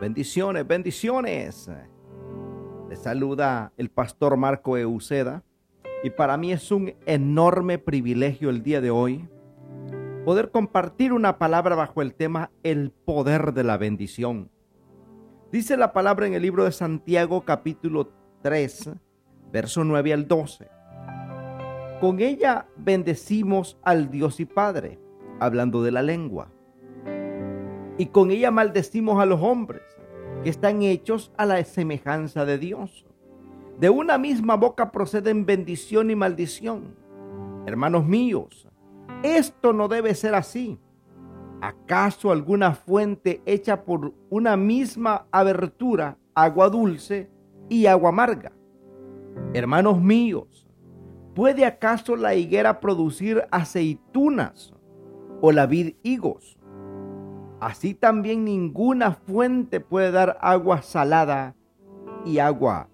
Bendiciones, bendiciones. Le saluda el pastor Marco Euceda y para mí es un enorme privilegio el día de hoy poder compartir una palabra bajo el tema el poder de la bendición. Dice la palabra en el libro de Santiago capítulo 3, verso 9 al 12. Con ella bendecimos al Dios y Padre, hablando de la lengua. Y con ella maldecimos a los hombres, que están hechos a la semejanza de Dios. De una misma boca proceden bendición y maldición. Hermanos míos, esto no debe ser así. ¿Acaso alguna fuente hecha por una misma abertura, agua dulce y agua amarga? Hermanos míos, ¿puede acaso la higuera producir aceitunas o la vid higos? Así también ninguna fuente puede dar agua salada y agua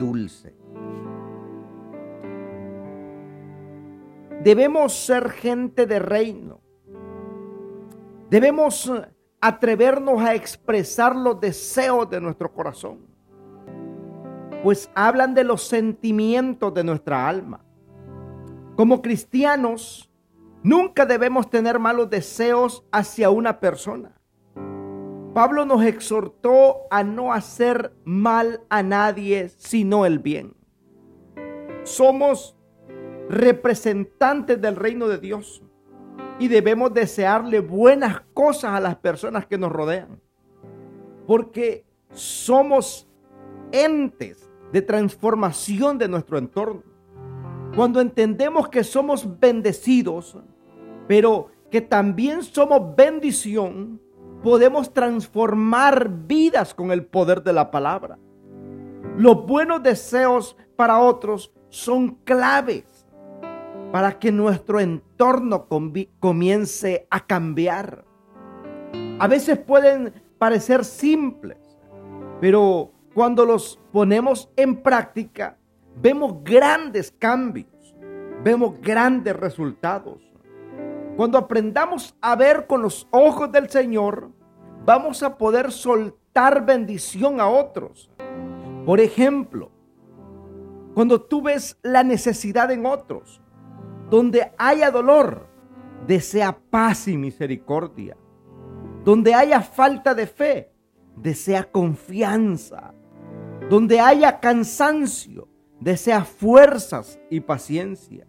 dulce. Debemos ser gente de reino. Debemos atrevernos a expresar los deseos de nuestro corazón, pues hablan de los sentimientos de nuestra alma. Como cristianos, nunca debemos tener malos deseos hacia una persona. Pablo nos exhortó a no hacer mal a nadie, sino el bien. Somos representantes del reino de Dios y debemos desearle buenas cosas a las personas que nos rodean. Porque somos entes de transformación de nuestro entorno. Cuando entendemos que somos bendecidos, pero que también somos bendición, podemos transformar vidas con el poder de la palabra. Los buenos deseos para otros son claves para que nuestro entorno comience a cambiar. A veces pueden parecer simples, pero cuando los ponemos en práctica, vemos grandes cambios, vemos grandes resultados. Cuando aprendamos a ver con los ojos del Señor, vamos a poder soltar bendición a otros. Por ejemplo, cuando tú ves la necesidad en otros, donde haya dolor, desea paz y misericordia. Donde haya falta de fe, desea confianza. Donde haya cansancio, desea fuerzas y paciencia.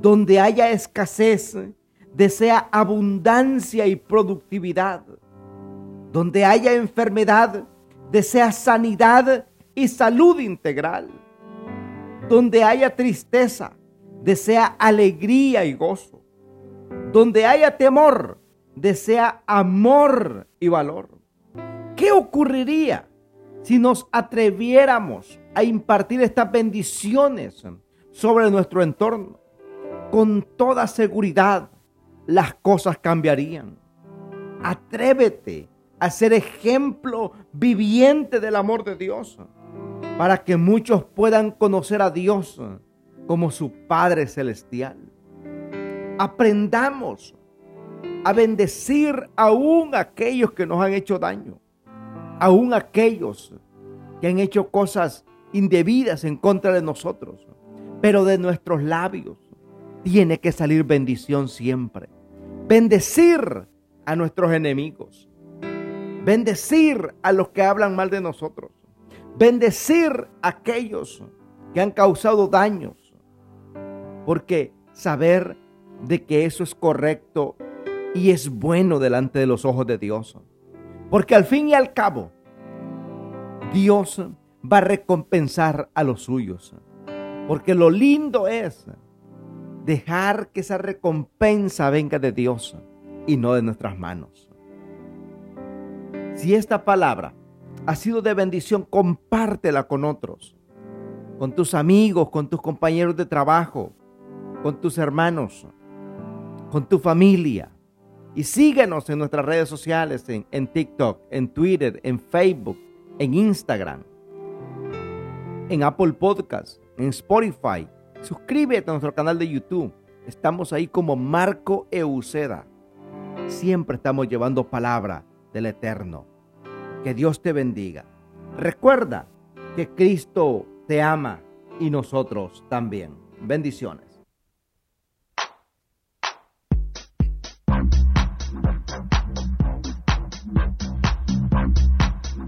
Donde haya escasez, desea abundancia y productividad. Donde haya enfermedad, desea sanidad y salud integral. Donde haya tristeza, desea alegría y gozo. Donde haya temor, desea amor y valor. ¿Qué ocurriría si nos atreviéramos a impartir estas bendiciones sobre nuestro entorno? Con toda seguridad, las cosas cambiarían. Atrévete a ser ejemplo viviente del amor de Dios para que muchos puedan conocer a Dios como su Padre Celestial. Aprendamos a bendecir aún aquellos que nos han hecho daño, aún aquellos que han hecho cosas indebidas en contra de nosotros, pero de nuestros labios tiene que salir bendición siempre. Bendecir a nuestros enemigos. Bendecir a los que hablan mal de nosotros. Bendecir a aquellos que han causado daños porque saber de que eso es correcto y es bueno delante de los ojos de Dios. Porque al fin y al cabo, Dios va a recompensar a los suyos. Porque lo lindo es dejar que esa recompensa venga de Dios y no de nuestras manos. Si esta palabra ha sido de bendición, compártela con otros, con tus amigos, con tus compañeros de trabajo, con tus hermanos, con tu familia. Y síguenos en nuestras redes sociales, en, TikTok, en Twitter, en Facebook, en Instagram, en Apple Podcasts, en Spotify. Suscríbete a nuestro canal de YouTube. Estamos ahí como Marco Euceda. Siempre estamos llevando palabra del Eterno. Que Dios te bendiga. Recuerda que Cristo te ama y nosotros también. Bendiciones.